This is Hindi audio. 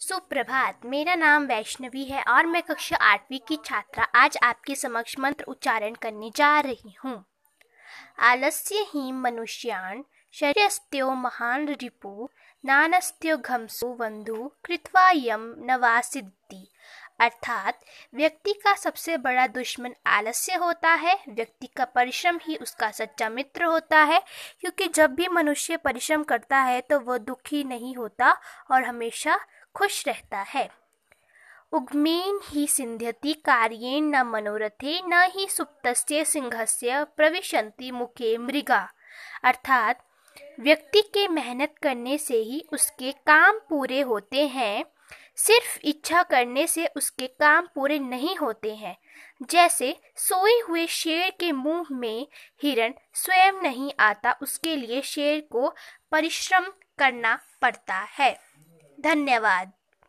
सुप्रभात, मेरा नाम वैष्णवी है और मैं कक्षा आठवीं की छात्रा आज आपके समक्ष मंत्र उच्चारण करने जा रही हूँ। आलस्य ही मनुष्यान शर्यस्त्यो महान रिपु, नानस्त्यो घमसु बंधु कृत्वा यम नवासिद्धि। अर्थात, व्यक्ति का सबसे बड़ा दुश्मन आलस्य होता है, व्यक्ति का परिश्रम ही उसका सच्चा मित्र होता है, क्योंकि जब भी मनुष्य परिश्रम करता है तो वह दुखी नहीं होता और हमेशा खुश रहता है। उग्मेन ही सिंध्यति कार्येन न मनोरथे, न ही सुप्त सुप्तस्य सिंहस्य प्रविशंति मुखे मृगा। अर्थात, व्यक्ति के मेहनत करने से ही उसके काम पूरे होते हैं, सिर्फ़ इच्छा करने से उसके काम पूरे नहीं होते हैं। जैसे सोए हुए शेर के मुँह में हिरण स्वयं नहीं आता, उसके लिए शेर को परिश्रम करना पड़ता है। धन्यवाद।